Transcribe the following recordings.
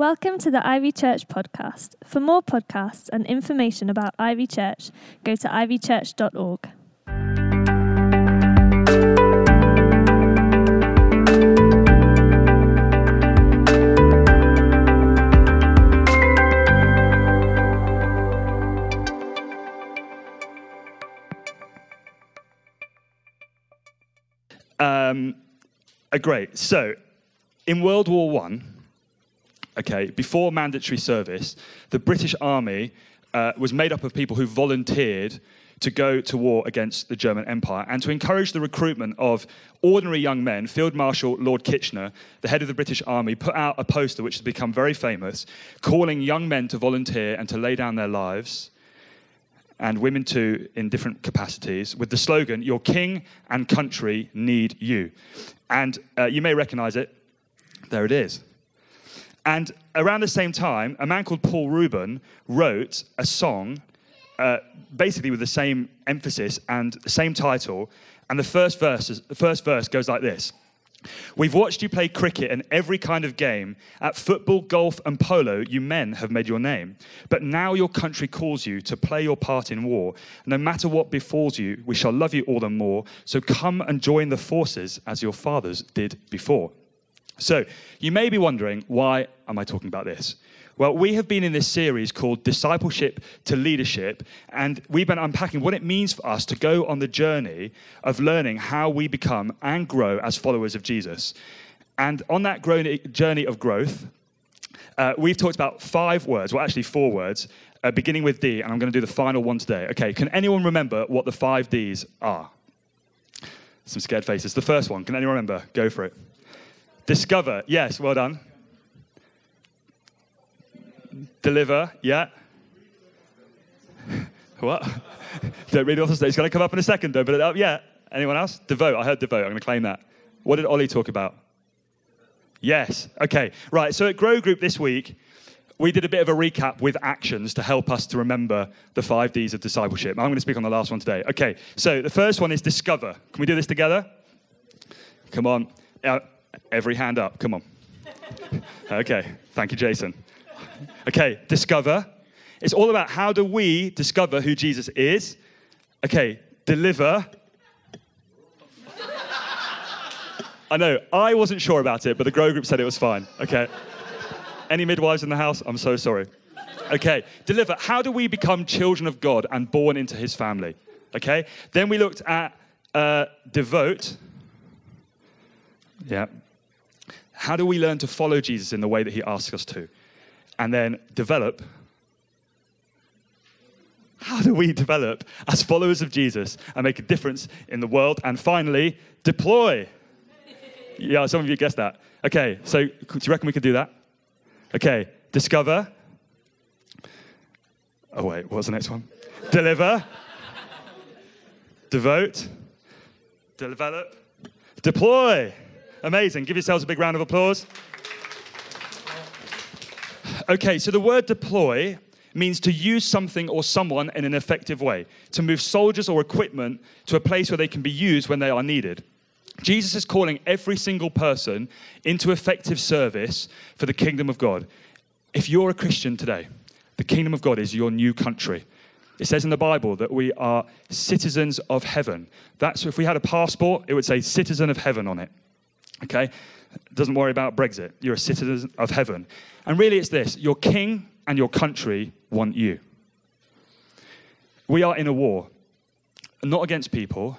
Welcome to the Ivy Church podcast. For more podcasts and information about Ivy Church, go to ivychurch.org. Um, uh, great. So, in World War One, okay, before mandatory service, the British Army uh, was made up of people who volunteered to go to war against the German Empire. And to encourage the recruitment of ordinary young men, Field Marshal Lord Kitchener, the head of the British Army, put out a poster which has become very famous, calling young men to volunteer and to lay down their lives and women too in different capacities with the slogan, Your King and Country Need You. And uh, you may recognize it. There it is. And around the same time, a man called Paul Reuben wrote a song uh, basically with the same emphasis and the same title. And the first verse, is, the first verse goes like this We've watched you play cricket and every kind of game. At football, golf, and polo, you men have made your name. But now your country calls you to play your part in war. No matter what befalls you, we shall love you all the more. So come and join the forces as your fathers did before. So you may be wondering, why am I talking about this? Well, we have been in this series called Discipleship to Leadership, and we've been unpacking what it means for us to go on the journey of learning how we become and grow as followers of Jesus. And on that journey of growth, uh, we've talked about five words, well, actually, four words, uh, beginning with D, and I'm going to do the final one today. Okay, can anyone remember what the five Ds are? Some scared faces. The first one, can anyone remember? Go for it. Discover, yes, well done. Deliver, yeah. what? Don't read the author's It's going to come up in a second, though. But uh, yeah, anyone else? Devote. I heard devote. I'm going to claim that. What did Ollie talk about? Yes. Okay. Right. So at Grow Group this week, we did a bit of a recap with actions to help us to remember the five D's of discipleship. I'm going to speak on the last one today. Okay. So the first one is discover. Can we do this together? Come on. Uh, every hand up. Come on. okay. Thank you, Jason. Okay, discover. It's all about how do we discover who Jesus is. Okay, deliver. I know, I wasn't sure about it, but the Grow Group said it was fine. Okay. Any midwives in the house? I'm so sorry. Okay, deliver. How do we become children of God and born into his family? Okay, then we looked at uh, devote. Yeah. How do we learn to follow Jesus in the way that he asks us to? and then develop. How do we develop as followers of Jesus and make a difference in the world? And finally, deploy. Yeah, some of you guessed that. Okay, so do you reckon we could do that? Okay, discover. Oh, wait, what was the next one? Deliver. Devote. Develop. Deploy. Amazing. Give yourselves a big round of applause. Okay, so the word deploy means to use something or someone in an effective way, to move soldiers or equipment to a place where they can be used when they are needed. Jesus is calling every single person into effective service for the kingdom of God. If you're a Christian today, the kingdom of God is your new country. It says in the Bible that we are citizens of heaven. That's if we had a passport, it would say citizen of heaven on it. Okay? Doesn't worry about Brexit. You're a citizen of heaven. And really, it's this your king and your country want you. We are in a war, not against people,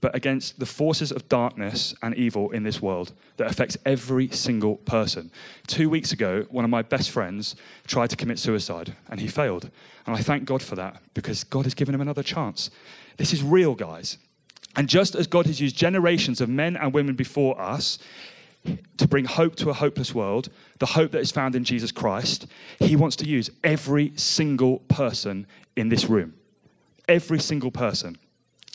but against the forces of darkness and evil in this world that affects every single person. Two weeks ago, one of my best friends tried to commit suicide and he failed. And I thank God for that because God has given him another chance. This is real, guys. And just as God has used generations of men and women before us, to bring hope to a hopeless world, the hope that is found in Jesus Christ, he wants to use every single person in this room. Every single person.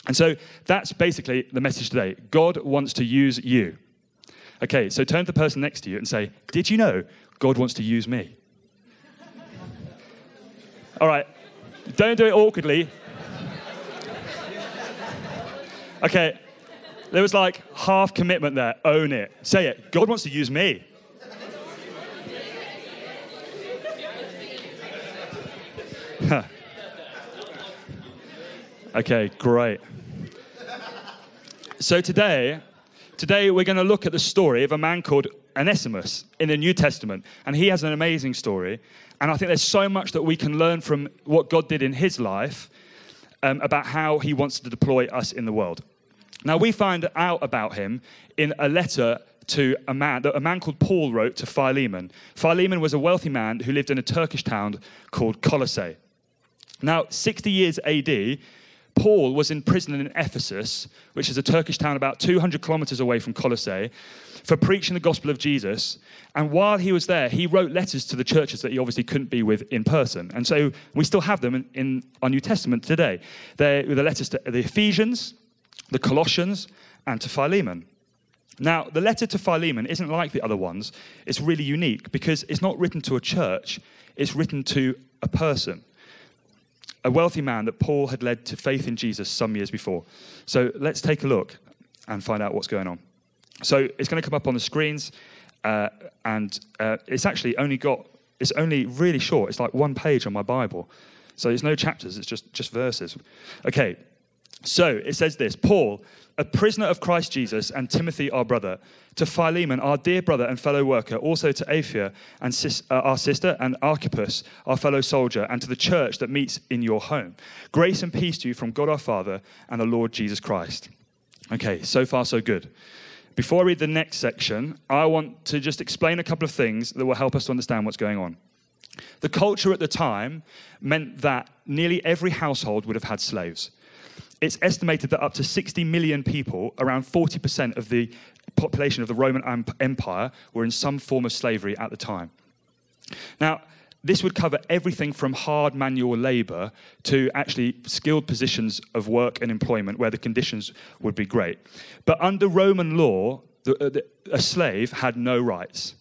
And so that's basically the message today. God wants to use you. Okay, so turn to the person next to you and say, Did you know God wants to use me? All right, don't do it awkwardly. Okay, there was like half commitment there. Own it. Say it. God wants to use me. Okay, great. So today, today we're going to look at the story of a man called Onesimus in the New Testament, and he has an amazing story. And I think there's so much that we can learn from what God did in his life um, about how he wants to deploy us in the world. Now, we find out about him in a letter to a man that a man called Paul wrote to Philemon. Philemon was a wealthy man who lived in a Turkish town called Colossae. Now, 60 years AD, Paul was in prison in Ephesus, which is a Turkish town about 200 kilometers away from Colossae, for preaching the gospel of Jesus. And while he was there, he wrote letters to the churches that he obviously couldn't be with in person. And so we still have them in, in our New Testament today. They're the letters to the Ephesians, the Colossians, and to Philemon. Now, the letter to Philemon isn't like the other ones. It's really unique because it's not written to a church, it's written to a person, a wealthy man that Paul had led to faith in Jesus some years before. So let's take a look and find out what's going on. So it's going to come up on the screens, uh, and uh, it's actually only got, it's only really short. It's like one page on my Bible. So there's no chapters, it's just, just verses. Okay, so it says this Paul, a prisoner of Christ Jesus, and Timothy, our brother, to Philemon, our dear brother and fellow worker, also to Apphia, and sis, uh, our sister, and Archippus, our fellow soldier, and to the church that meets in your home. Grace and peace to you from God our Father and the Lord Jesus Christ. Okay, so far so good. Before I read the next section, I want to just explain a couple of things that will help us to understand what's going on. The culture at the time meant that nearly every household would have had slaves it's estimated that up to 60 million people, around 40% of the population of the Roman Empire, were in some form of slavery at the time. Now, this would cover everything from hard manual labor to actually skilled positions of work and employment where the conditions would be great. But under Roman law, the, uh, the, a slave had no rights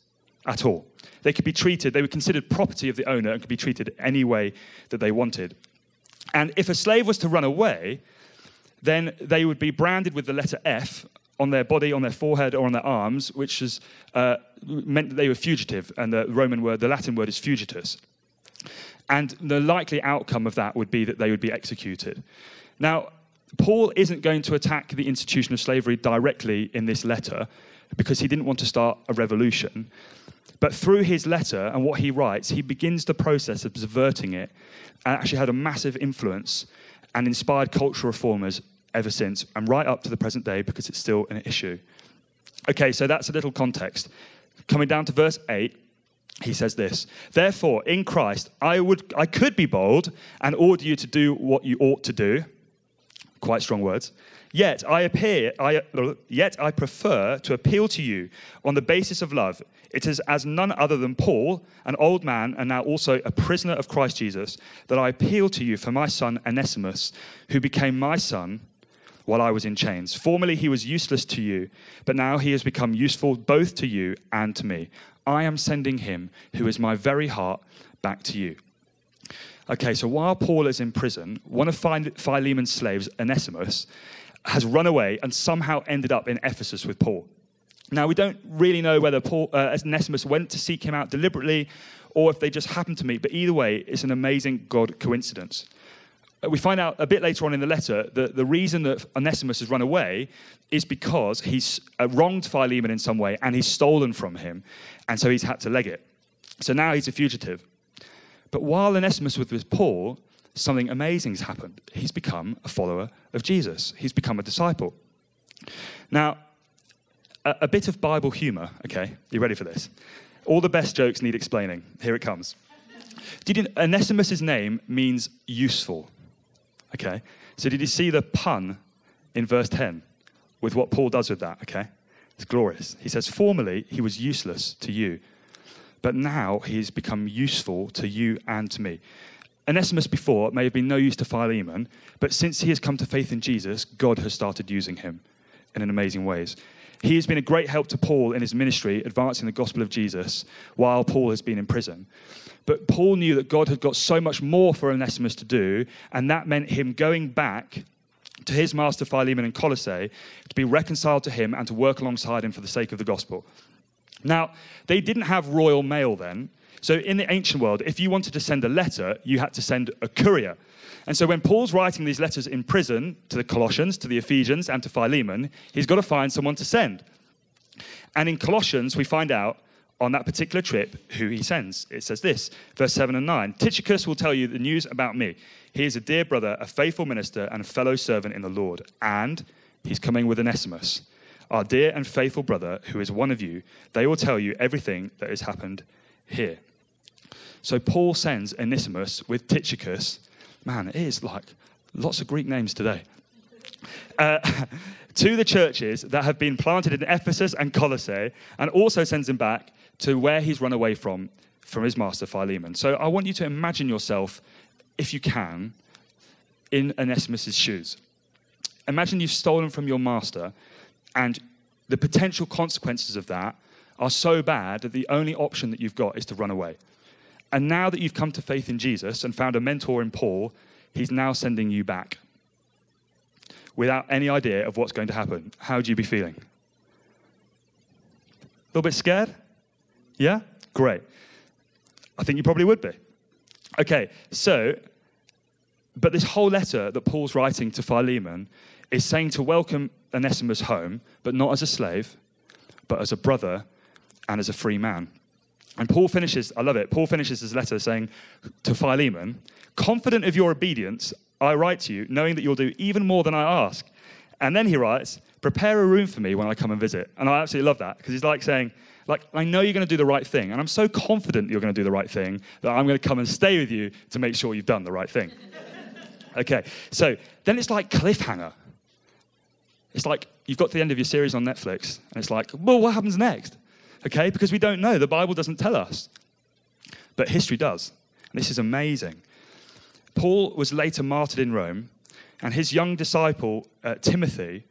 at all. They could be treated, they were considered property of the owner and could be treated any way that they wanted. And if a slave was to run away, then they would be branded with the letter F on their body, on their forehead, or on their arms, which is, uh, meant that they were fugitive, and the Roman word, the Latin word is fugitus. And the likely outcome of that would be that they would be executed. Now, Paul isn't going to attack the institution of slavery directly in this letter because he didn't want to start a revolution. But through his letter and what he writes, he begins the process of subverting it and actually had a massive influence and inspired cultural reformers ever since and right up to the present day because it's still an issue. Okay, so that's a little context. Coming down to verse 8, he says this Therefore, in Christ, I, would, I could be bold and order you to do what you ought to do. Quite strong words. Yet I appear, I, yet I prefer to appeal to you on the basis of love. It is as none other than Paul, an old man and now also a prisoner of Christ Jesus, that I appeal to you for my son Onesimus, who became my son while I was in chains. Formerly he was useless to you, but now he has become useful both to you and to me. I am sending him, who is my very heart, back to you. Okay, so while Paul is in prison, one of Philemon's slaves, Onesimus, has run away and somehow ended up in Ephesus with Paul. Now, we don't really know whether Paul, uh, Onesimus went to seek him out deliberately or if they just happened to meet, but either way, it's an amazing God coincidence. Uh, we find out a bit later on in the letter that the reason that Onesimus has run away is because he's uh, wronged Philemon in some way and he's stolen from him, and so he's had to leg it. So now he's a fugitive. But while Onesimus was with Paul, something amazing has happened. He's become a follower of Jesus, he's become a disciple. Now, a, a bit of Bible humor, okay? You ready for this? All the best jokes need explaining. Here it comes. Did you, Onesimus' name means useful, okay? So did you see the pun in verse 10 with what Paul does with that, okay? It's glorious. He says, Formerly he was useless to you, but now he has become useful to you and to me. Onesimus before may have been no use to Philemon, but since he has come to faith in Jesus, God has started using him in amazing ways. He has been a great help to Paul in his ministry, advancing the gospel of Jesus while Paul has been in prison. But Paul knew that God had got so much more for Onesimus to do, and that meant him going back to his master Philemon in Colossae to be reconciled to him and to work alongside him for the sake of the gospel. Now, they didn't have royal mail then, So, in the ancient world, if you wanted to send a letter, you had to send a courier. And so, when Paul's writing these letters in prison to the Colossians, to the Ephesians, and to Philemon, he's got to find someone to send. And in Colossians, we find out on that particular trip who he sends. It says this, verse 7 and 9 Tychicus will tell you the news about me. He is a dear brother, a faithful minister, and a fellow servant in the Lord. And he's coming with Onesimus, our dear and faithful brother, who is one of you. They will tell you everything that has happened here. So Paul sends Onesimus with Tychicus. Man, it is like lots of Greek names today. Uh, to the churches that have been planted in Ephesus and Colossae, and also sends him back to where he's run away from, from his master Philemon. So I want you to imagine yourself, if you can, in Onesimus' shoes. Imagine you've stolen from your master, and the potential consequences of that are so bad that the only option that you've got is to run away. And now that you've come to faith in Jesus and found a mentor in Paul, he's now sending you back without any idea of what's going to happen. How would you be feeling? A little bit scared? Yeah? Great. I think you probably would be. Okay, so, but this whole letter that Paul's writing to Philemon is saying to welcome Onesimus home, but not as a slave, but as a brother and as a free man. And Paul finishes, I love it, Paul finishes his letter saying to Philemon, Confident of your obedience, I write to you, knowing that you'll do even more than I ask. And then he writes, Prepare a room for me when I come and visit. And I absolutely love that because he's like saying, like, I know you're going to do the right thing, and I'm so confident you're going to do the right thing that I'm going to come and stay with you to make sure you've done the right thing. okay, so then it's like cliffhanger. It's like you've got to the end of your series on Netflix, and it's like, well, what happens next? Okay, because we don't know. The Bible doesn't tell us, but history does. And this is amazing. Paul was later martyred in Rome, and his young disciple, uh, Timothy,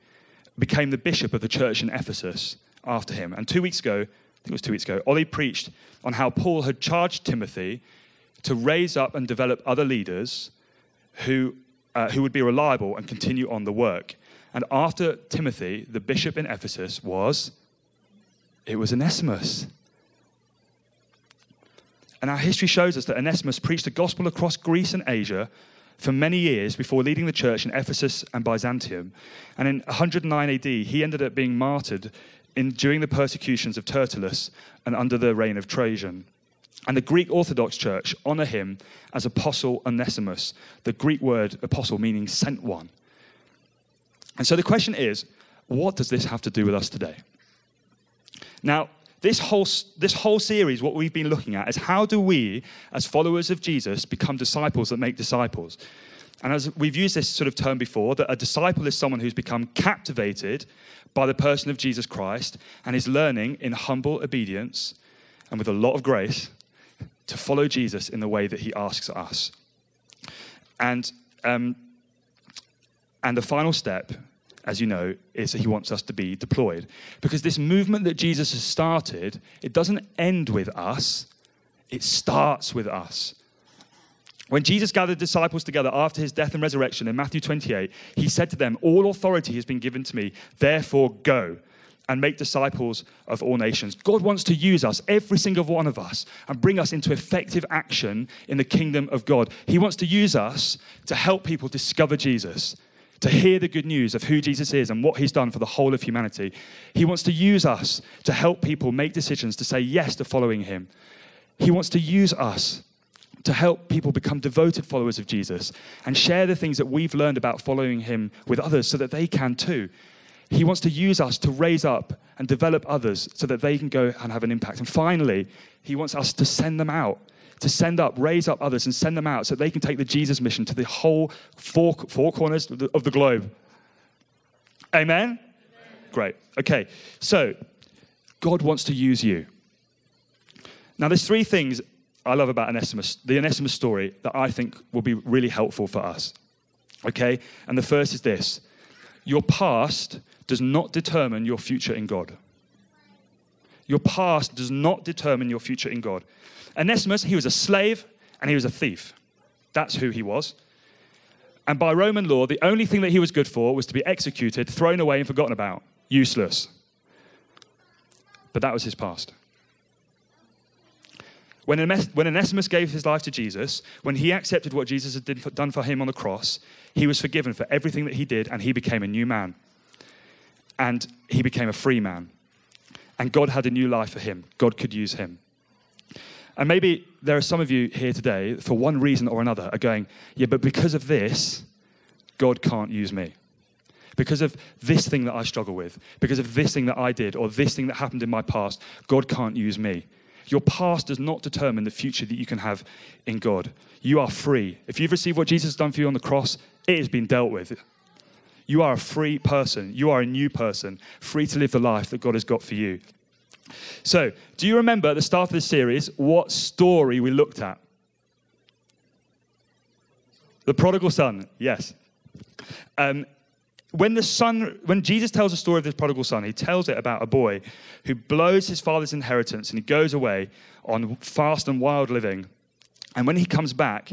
became the bishop of the church in Ephesus after him. And two weeks ago, I think it was two weeks ago, Ollie preached on how Paul had charged Timothy to raise up and develop other leaders who, uh, who would be reliable and continue on the work. And after Timothy, the bishop in Ephesus was, it was Onesimus. And our history shows us that Onesimus preached the gospel across Greece and Asia for many years before leading the church in Ephesus and Byzantium. And in 109 AD, he ended up being martyred in, during the persecutions of Tertullus and under the reign of Trajan. And the Greek Orthodox Church honor him as Apostle Onesimus, the Greek word apostle meaning sent one. And so the question is what does this have to do with us today? Now, this whole, this whole series, what we've been looking at is how do we, as followers of Jesus, become disciples that make disciples? And as we've used this sort of term before, that a disciple is someone who's become captivated by the person of Jesus Christ and is learning in humble obedience and with a lot of grace to follow Jesus in the way that he asks us. And, um, and the final step, as you know, is that he wants us to be deployed. Because this movement that Jesus has started, it doesn't end with us, it starts with us. When Jesus gathered disciples together after his death and resurrection in Matthew 28, he said to them, All authority has been given to me, therefore go and make disciples of all nations. God wants to use us, every single one of us, and bring us into effective action in the kingdom of God. He wants to use us to help people discover Jesus, to hear the good news of who Jesus is and what he's done for the whole of humanity. He wants to use us to help people make decisions to say yes to following him. He wants to use us to help people become devoted followers of Jesus and share the things that we've learned about following him with others so that they can too. He wants to use us to raise up and develop others so that they can go and have an impact. And finally, he wants us to send them out, to send up, raise up others and send them out so they can take the Jesus mission to the whole four, four corners of the, of the globe. Amen? Amen? Great. Okay, so God wants to use you. Now, there's three things I love about Onesimus, the Onesimus story that I think will be really helpful for us. Okay? And the first is this your past does not determine your future in God. Your past does not determine your future in God. Onesimus, he was a slave and he was a thief. That's who he was. And by Roman law, the only thing that he was good for was to be executed, thrown away, and forgotten about. Useless. But that was his past. When, Ones- Onesimus gave his life to Jesus, when he accepted what Jesus had done for him on the cross, he was forgiven for everything that he did and he became a new man. And he became a free man. And God had a new life for him. God could use him. And maybe there are some of you here today, for one reason or another, are going, yeah, but because of this, God can't use me. Because of this thing that I struggle with, because of this thing that I did, or this thing that happened in my past, God can't use me. Your past does not determine the future that you can have in God. You are free. If you've received what Jesus has done for you on the cross, it has been dealt with. You are a free person. You are a new person, free to live the life that God has got for you. So, do you remember at the start of this series what story we looked at? The prodigal son, yes. Um, when the son, when Jesus tells the story of this prodigal son, he tells it about a boy who blows his father's inheritance and he goes away on fast and wild living. And when he comes back,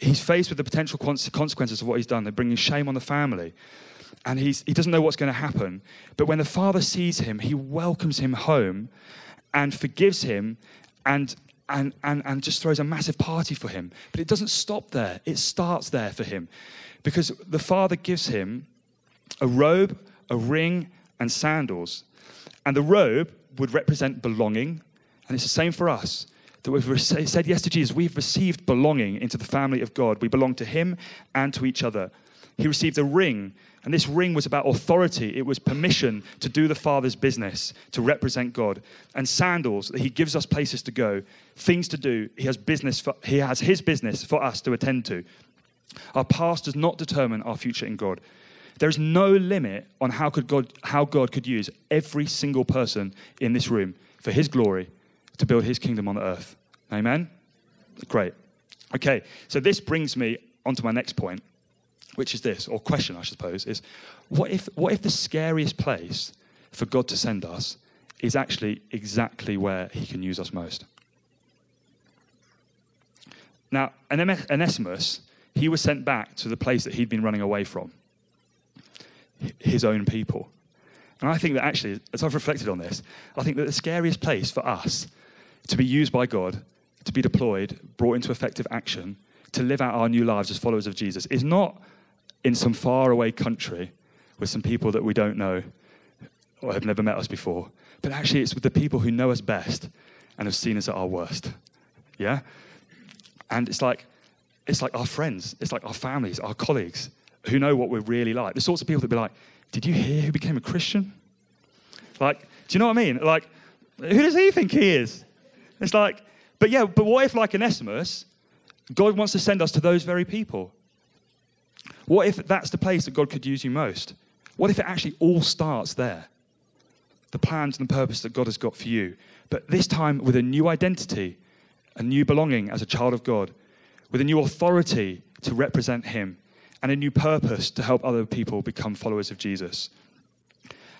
he's faced with the potential consequences of what he's done. They're bringing shame on the family. And he's, he doesn't know what's going to happen. But when the father sees him, he welcomes him home and forgives him and, and, and, and just throws a massive party for him. But it doesn't stop there, it starts there for him. Because the father gives him a robe, a ring, and sandals. And the robe would represent belonging. And it's the same for us that we've said yes to Jesus, we've received belonging into the family of God. We belong to Him and to each other. He received a ring, and this ring was about authority. It was permission to do the Father's business, to represent God. And sandals, that He gives us places to go, things to do. He has business for, He has His business for us to attend to. Our past does not determine our future in God. There is no limit on how, could God, how God could use every single person in this room for His glory to build his kingdom on the earth. Amen? Great. Okay, so this brings me on to my next point, which is this, or question, I suppose, is what if, what if the scariest place for God to send us is actually exactly where he can use us most? Now, Onesimus, he was sent back to the place that he'd been running away from, his own people. And I think that actually, as I've reflected on this, I think that the scariest place for us to be used by God, to be deployed, brought into effective action, to live out our new lives as followers of Jesus is not in some faraway country with some people that we don't know or have never met us before, but actually it's with the people who know us best and have seen us at our worst. Yeah? And it's like, it's like our friends, it's like our families, our colleagues who know what we're really like. The sorts of people that be like, Did you hear who became a Christian? Like, do you know what I mean? Like, who does he think he is? It's like, but yeah, but what if, like Onesimus, God wants to send us to those very people? What if that's the place that God could use you most? What if it actually all starts there? The plans and the purpose that God has got for you. But this time with a new identity, a new belonging as a child of God, with a new authority to represent Him, and a new purpose to help other people become followers of Jesus.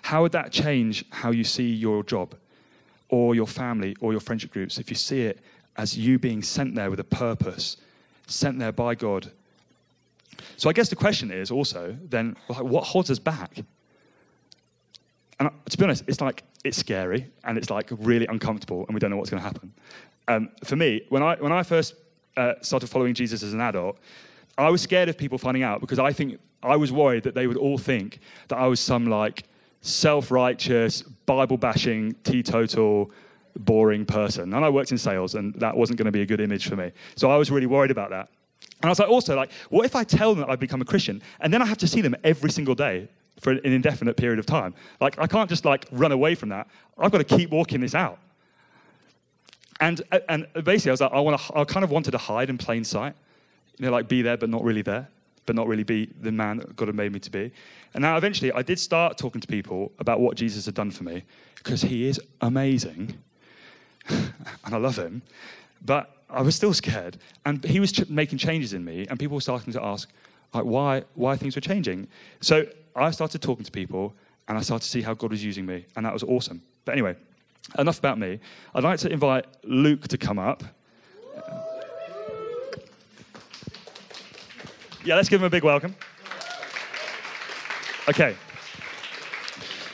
How would that change how you see your job? or your family or your friendship groups, if you see it as you being sent there with a purpose, sent there by God. So I guess the question is also then, what holds us back? And to be honest, it's like, it's scary and it's like really uncomfortable and we don't know what's going to happen. Um, for me, when I, when I first uh, started following Jesus as an adult, I was scared of people finding out because I think I was worried that they would all think that I was some like self righteous, Bible bashing, teetotal, boring person. And I worked in sales, and that wasn't going to be a good image for me. So I was really worried about that. And I was like, also, like, what if I tell them that I've become a Christian, and then I have to see them every single day for an indefinite period of time? Like, I can't just like run away from that. I've got to keep walking this out. And, and basically, I was like, I, want to, I kind of wanted to hide in plain sight, you know, like be there but not really there but not really be the man that God had made me to be. And now eventually I did start talking to people about what Jesus had done for me because he is amazing and I love him. But I was still scared. And he was ch- making changes in me and people were starting to ask like why why things were changing. So I started talking to people and I started to see how God was using me and that was awesome. But anyway, enough about me. I'd like to invite Luke to come up. Yeah, let's give him a big welcome. Okay.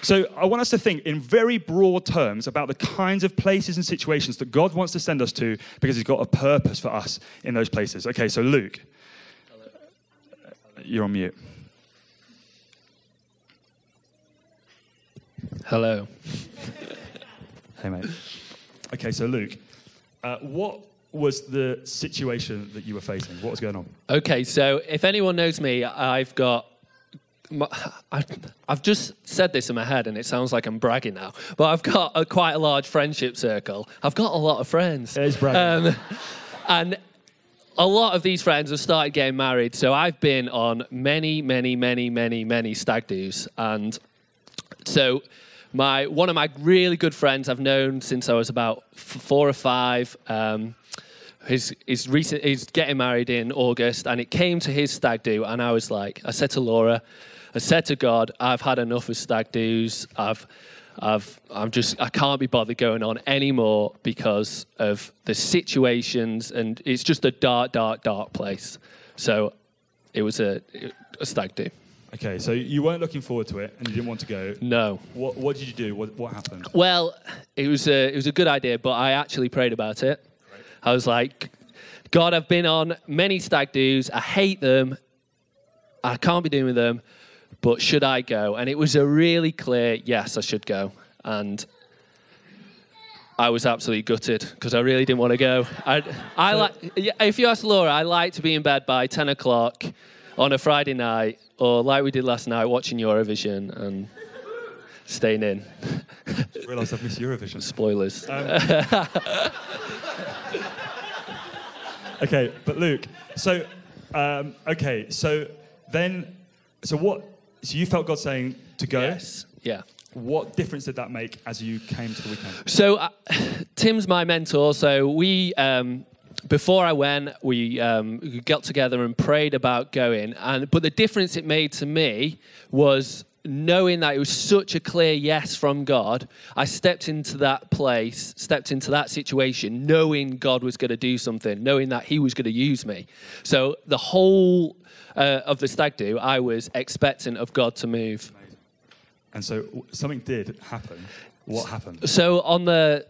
So I want us to think in very broad terms about the kinds of places and situations that God wants to send us to because He's got a purpose for us in those places. Okay, so Luke, you're on mute. Hello. Hey, mate. Okay, so Luke, uh, what was the situation that you were facing? What was going on? Okay, so if anyone knows me, I've got. I- I've just said this in my head and it sounds like I'm bragging now, but I've got a quite a large friendship circle. I've got a lot of friends. It is bragging. Um, and a lot of these friends have started getting married. So I've been on many, many, many, many, many stag do's. And so my one of my really good friends I've known since I was about f- four or five. Um, He's, he's, recent, he's getting married in August, and it came to his stag do, and I was like, I said to Laura, I said to God, I've had enough of stag do's. I've, I've, I'm just, I can't be bothered going on anymore because of the situations, and it's just a dark, dark, dark place. So it was a, a stag do. Okay, so you weren't looking forward to it and you didn't want to go. No. What, what did you do? What, what happened? Well, it was a, it was a good idea, but I actually prayed about it. I was like, God, I've been on many stag do's. I hate them. I can't be doing with them. But should I go? And it was a really clear yes, I should go. And I was absolutely gutted because I really didn't want to go. I, I like, if you ask Laura, I like to be in bed by 10 o'clock on a Friday night, or like we did last night, watching Eurovision and staying in. I realised I've missed Eurovision. Spoilers. Okay, but Luke, so um, okay, so then, so what? So you felt God saying to go. yes. Yeah. What difference did that make as you came to the weekend? So uh, Tim's my mentor. So we, um, before I went, we, um, we got together and prayed about going. And but the difference it made to me was knowing that it was such a clear yes from God. I stepped into that place, stepped into that situation, knowing God was going to do something, knowing that He was going to use me. So the whole uh, of the stag do, I was expectant of God to move. And so something did happen. What happened? So on the,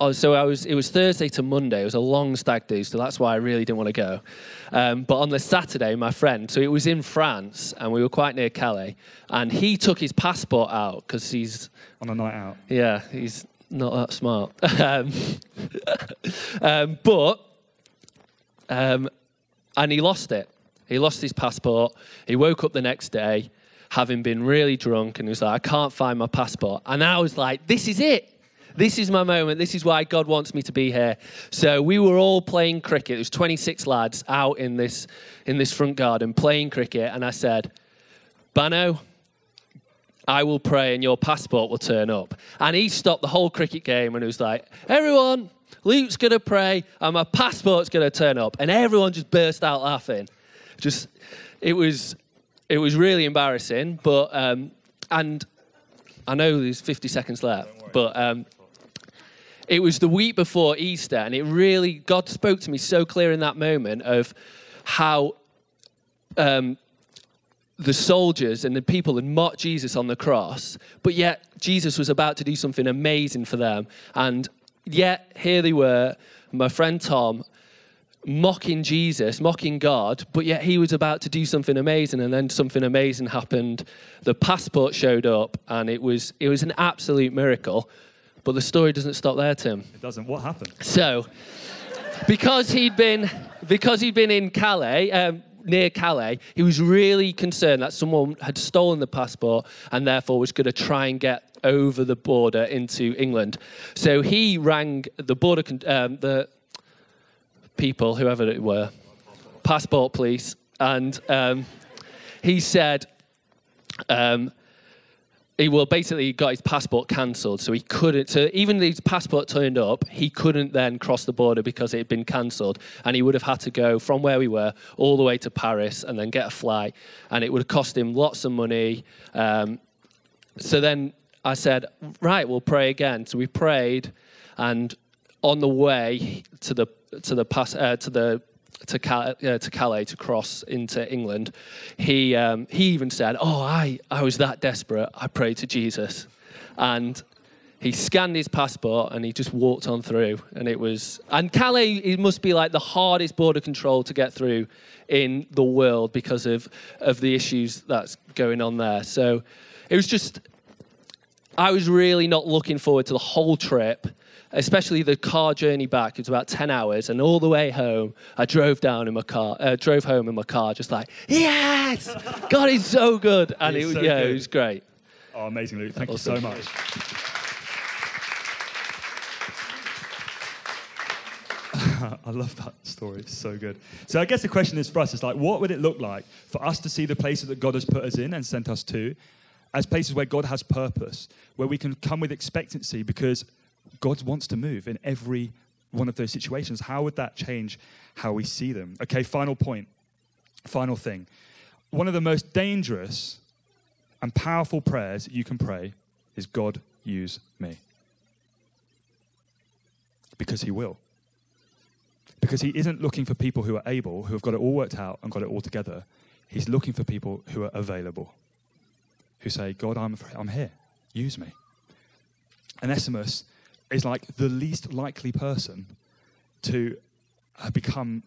oh, so I was. It was Thursday to Monday. It was a long stag do, so that's why I really didn't want to go. Um, but on the Saturday, my friend, so it was in France, and we were quite near Calais, and he took his passport out because he's, On a night out. yeah, he's not that smart. um, um, but, um, and he lost it. He lost his passport. He woke up the next day, having been really drunk, and he was like, I can't find my passport. And I was like, this is it. This is my moment. This is why God wants me to be here. So we were all playing cricket. There was 26 lads out in this in this front garden playing cricket, and I said, Bano, I will pray and your passport will turn up. And he stopped the whole cricket game and he was like, everyone, Luke's going to pray and my passport's going to turn up. And everyone just burst out laughing. Just, it was, it was really embarrassing. But, um, and I know there's 50 seconds left, but um, it was the week before Easter. And it really, God spoke to me so clear in that moment of how um, the soldiers and the people had mocked Jesus on the cross, but yet Jesus was about to do something amazing for them. And yet here they were, my friend Tom, mocking Jesus, mocking God, but yet he was about to do something amazing, and then something amazing happened. The passport showed up, and it was it was an absolute miracle. But the story doesn't stop there, Tim. It doesn't. What happened? So, because he'd been because he'd been in Calais, um, near Calais, he was really concerned that someone had stolen the passport and therefore was going to try and get over the border into England. So he rang the border con- um, the people, whoever it were, passport police, and um, he said. Um, he well basically got his passport cancelled, so he couldn't. So even his passport turned up, he couldn't then cross the border because it had been cancelled, and he would have had to go from where we were all the way to Paris and then get a flight, and it would have cost him lots of money. Um, so then I said, right, we'll pray again. So we prayed, and on the way to the to the pass, uh, to the to, Cal- uh, to Calais to cross into England, he, um, he even said, Oh, I, I was that desperate, I prayed to Jesus. And he scanned his passport and he just walked on through. And it was, and Calais, it must be like the hardest border control to get through in the world because of, of the issues that's going on there. So it was just, I was really not looking forward to the whole trip especially the car journey back. It was about 10 hours. And all the way home, I drove down in my car, uh, drove home in my car, just like, yes, God is so good. And it, was, so yeah, good. it was great. Oh, amazing, Luke. Thank awesome. you so much. I love that story. It's so good. So I guess the question is for us, is like, what would it look like for us to see the places that God has put us in and sent us to as places where God has purpose, where we can come with expectancy because God wants to move in every one of those situations. How would that change how we see them? Okay, final point. Final thing. One of the most dangerous and powerful prayers you can pray is God, use me. Because He will. Because He isn't looking for people who are able, who have got it all worked out and got it all together. He's looking for people who are available, who say, God, I'm, I'm here. Use me. Onesimus is like the least likely person to uh, become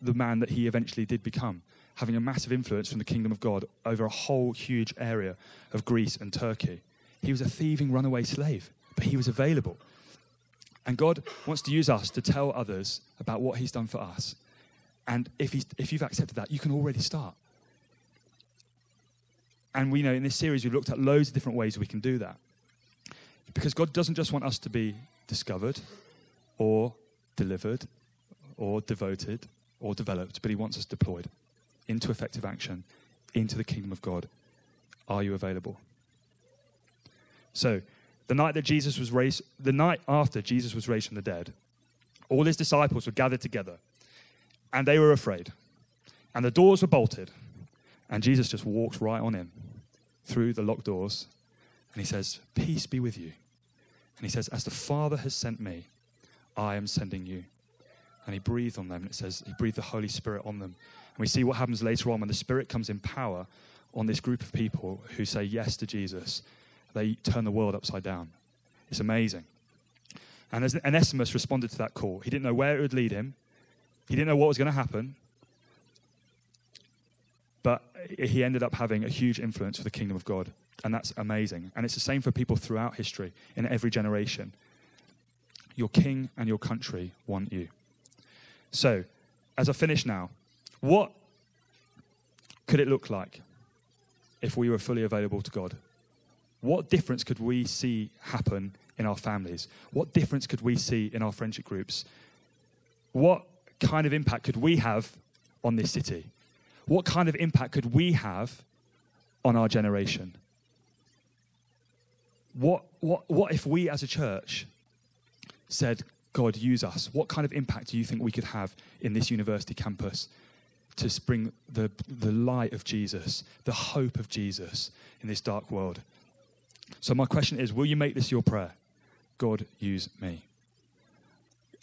the man that he eventually did become, having a massive influence from the kingdom of God over a whole huge area of Greece and Turkey. He was a thieving runaway slave, but he was available. And God wants to use us to tell others about what he's done for us. And if, he's, if you've accepted that, you can already start. And we know in this series, we've looked at loads of different ways we can do that. Because God doesn't just want us to be discovered or delivered or devoted or developed, but He wants us deployed into effective action, into the kingdom of God. Are you available? So, the night that Jesus was raised, the night after Jesus was raised from the dead, all his disciples were gathered together and they were afraid. And the doors were bolted. And Jesus just walked right on in through the locked doors and he says, Peace be with you. And he says, As the Father has sent me, I am sending you. And he breathed on them. And it says, He breathed the Holy Spirit on them. And we see what happens later on when the Spirit comes in power on this group of people who say yes to Jesus. They turn the world upside down. It's amazing. And as Onesimus responded to that call, he didn't know where it would lead him, he didn't know what was going to happen. But he ended up having a huge influence for the kingdom of God. And that's amazing. And it's the same for people throughout history, in every generation. Your king and your country want you. So, as I finish now, what could it look like if we were fully available to God? What difference could we see happen in our families? What difference could we see in our friendship groups? What kind of impact could we have on this city? What kind of impact could we have on our generation? What, what, what if we as a church said, God, use us? What kind of impact do you think we could have in this university campus to bring the, the light of Jesus, the hope of Jesus in this dark world? So, my question is will you make this your prayer? God, use me.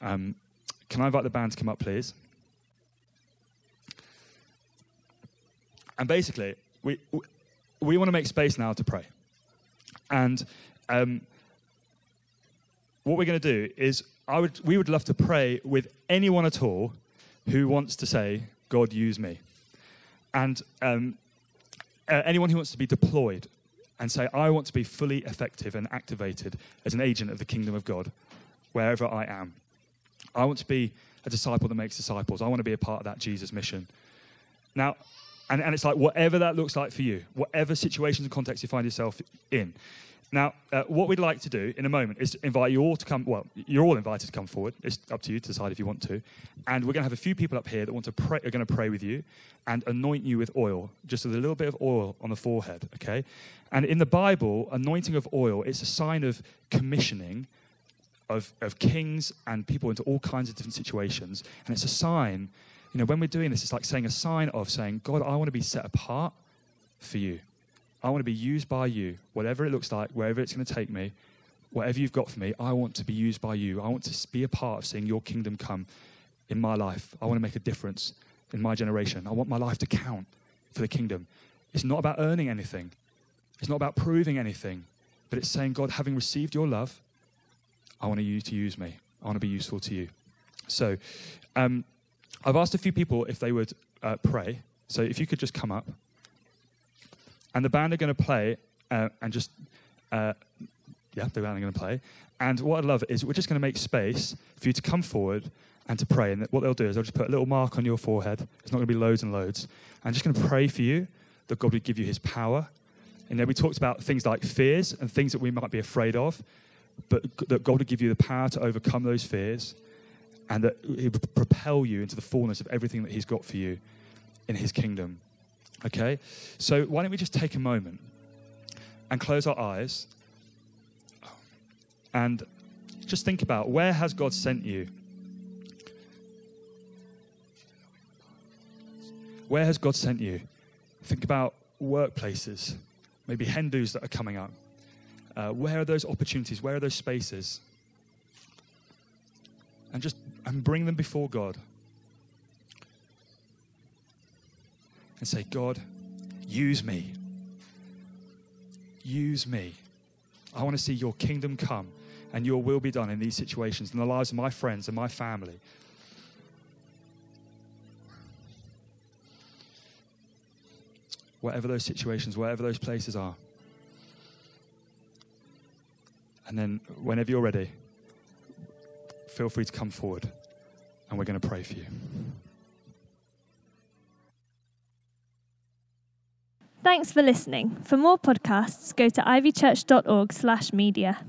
Um, can I invite the band to come up, please? And basically, we, we want to make space now to pray. And um, what we're going to do is, I would, we would love to pray with anyone at all who wants to say, God, use me. And um, uh, anyone who wants to be deployed and say, I want to be fully effective and activated as an agent of the kingdom of God wherever I am. I want to be a disciple that makes disciples. I want to be a part of that Jesus mission. Now, and, and it's like whatever that looks like for you, whatever situations and context you find yourself in. Now, uh, what we'd like to do in a moment is invite you all to come. Well, you're all invited to come forward. It's up to you to decide if you want to. And we're going to have a few people up here that want to pray, are going to pray with you and anoint you with oil, just with a little bit of oil on the forehead, okay? And in the Bible, anointing of oil, it's a sign of commissioning of, of kings and people into all kinds of different situations. And it's a sign you know, when we're doing this, it's like saying a sign of saying, God, I want to be set apart for you. I want to be used by you, whatever it looks like, wherever it's going to take me, whatever you've got for me, I want to be used by you. I want to be a part of seeing your kingdom come in my life. I want to make a difference in my generation. I want my life to count for the kingdom. It's not about earning anything, it's not about proving anything, but it's saying, God, having received your love, I want you to use me. I want to be useful to you. So, um, I've asked a few people if they would uh, pray. So, if you could just come up. And the band are going to play uh, and just, uh, yeah, the band are going to play. And what I love is we're just going to make space for you to come forward and to pray. And what they'll do is they'll just put a little mark on your forehead. It's not going to be loads and loads. I'm just going to pray for you that God would give you his power. And then we talked about things like fears and things that we might be afraid of, but that God would give you the power to overcome those fears and that he would propel you into the fullness of everything that he's got for you in his kingdom. Okay? So why don't we just take a moment and close our eyes and just think about where has God sent you? Where has God sent you? Think about workplaces, maybe Hindus that are coming up. Uh, where are those opportunities? Where are those spaces? And just and bring them before God. And say, God, use me. Use me. I want to see your kingdom come and your will be done in these situations, in the lives of my friends and my family. Whatever those situations, wherever those places are. And then, whenever you're ready, feel free to come forward and we're going to pray for you. Thanks for listening. For more podcasts, go to ivychurch.org/media.